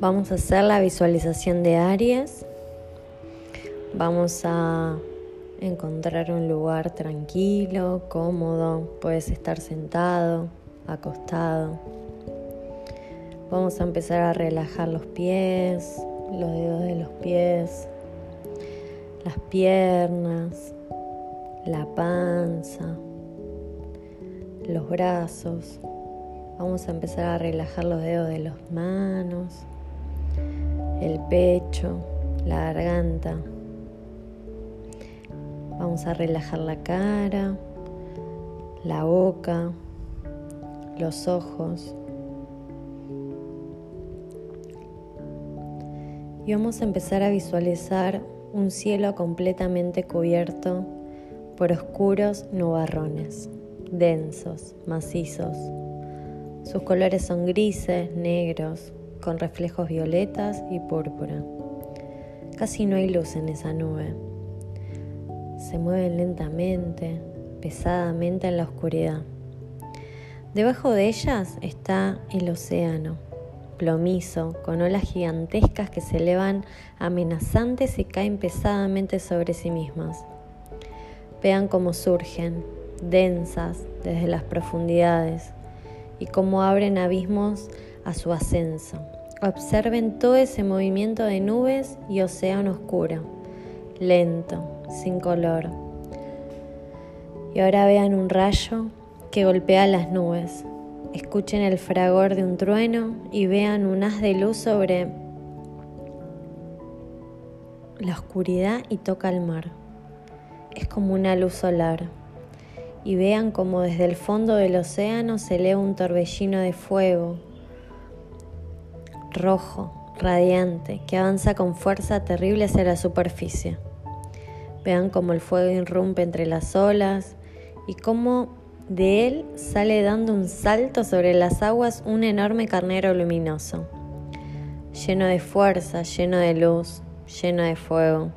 Vamos a hacer la visualización de Aries. Vamos a encontrar un lugar tranquilo, cómodo. Puedes estar sentado, acostado. Vamos a empezar a relajar los pies, los dedos de los pies, las piernas, la panza, los brazos. Vamos a empezar a relajar los dedos de las manos el pecho, la garganta. Vamos a relajar la cara, la boca, los ojos. Y vamos a empezar a visualizar un cielo completamente cubierto por oscuros nubarrones, densos, macizos. Sus colores son grises, negros, con reflejos violetas y púrpura. Casi no hay luz en esa nube. Se mueven lentamente, pesadamente en la oscuridad. Debajo de ellas está el océano, plomizo, con olas gigantescas que se elevan amenazantes y caen pesadamente sobre sí mismas. Vean cómo surgen, densas, desde las profundidades, y cómo abren abismos a su ascenso. Observen todo ese movimiento de nubes y océano oscuro, lento, sin color. Y ahora vean un rayo que golpea las nubes. Escuchen el fragor de un trueno y vean un haz de luz sobre la oscuridad y toca el mar. Es como una luz solar. Y vean como desde el fondo del océano se eleva un torbellino de fuego, rojo, radiante, que avanza con fuerza terrible hacia la superficie. Vean cómo el fuego irrumpe entre las olas y cómo de él sale dando un salto sobre las aguas un enorme carnero luminoso, lleno de fuerza, lleno de luz, lleno de fuego.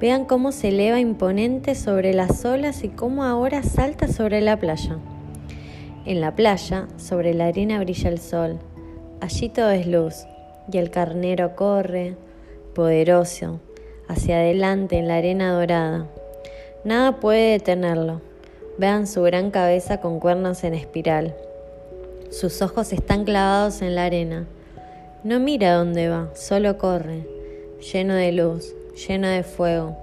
Vean cómo se eleva imponente sobre las olas y cómo ahora salta sobre la playa. En la playa, sobre la arena brilla el sol, Allí todo es luz y el carnero corre, poderoso, hacia adelante en la arena dorada. Nada puede detenerlo. Vean su gran cabeza con cuernos en espiral. Sus ojos están clavados en la arena. No mira dónde va, solo corre, lleno de luz, lleno de fuego.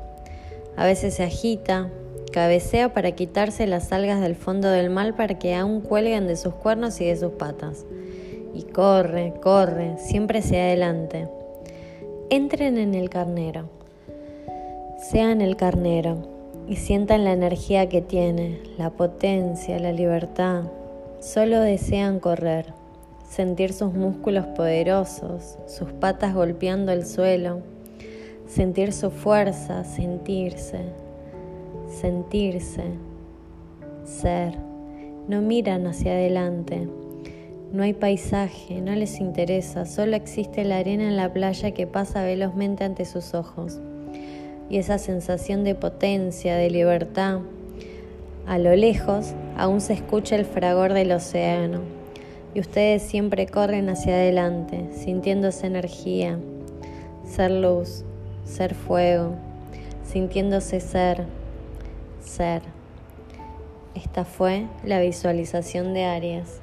A veces se agita, cabecea para quitarse las algas del fondo del mar para que aún cuelguen de sus cuernos y de sus patas y corre, corre, siempre hacia adelante. Entren en el carnero, sean el carnero y sientan la energía que tiene, la potencia, la libertad. Solo desean correr, sentir sus músculos poderosos, sus patas golpeando el suelo, sentir su fuerza, sentirse, sentirse, ser. No miran hacia adelante no hay paisaje, no les interesa, solo existe la arena en la playa que pasa velozmente ante sus ojos. Y esa sensación de potencia, de libertad. A lo lejos aún se escucha el fragor del océano y ustedes siempre corren hacia adelante, sintiendo esa energía, ser luz, ser fuego, sintiéndose ser, ser. Esta fue la visualización de Aries.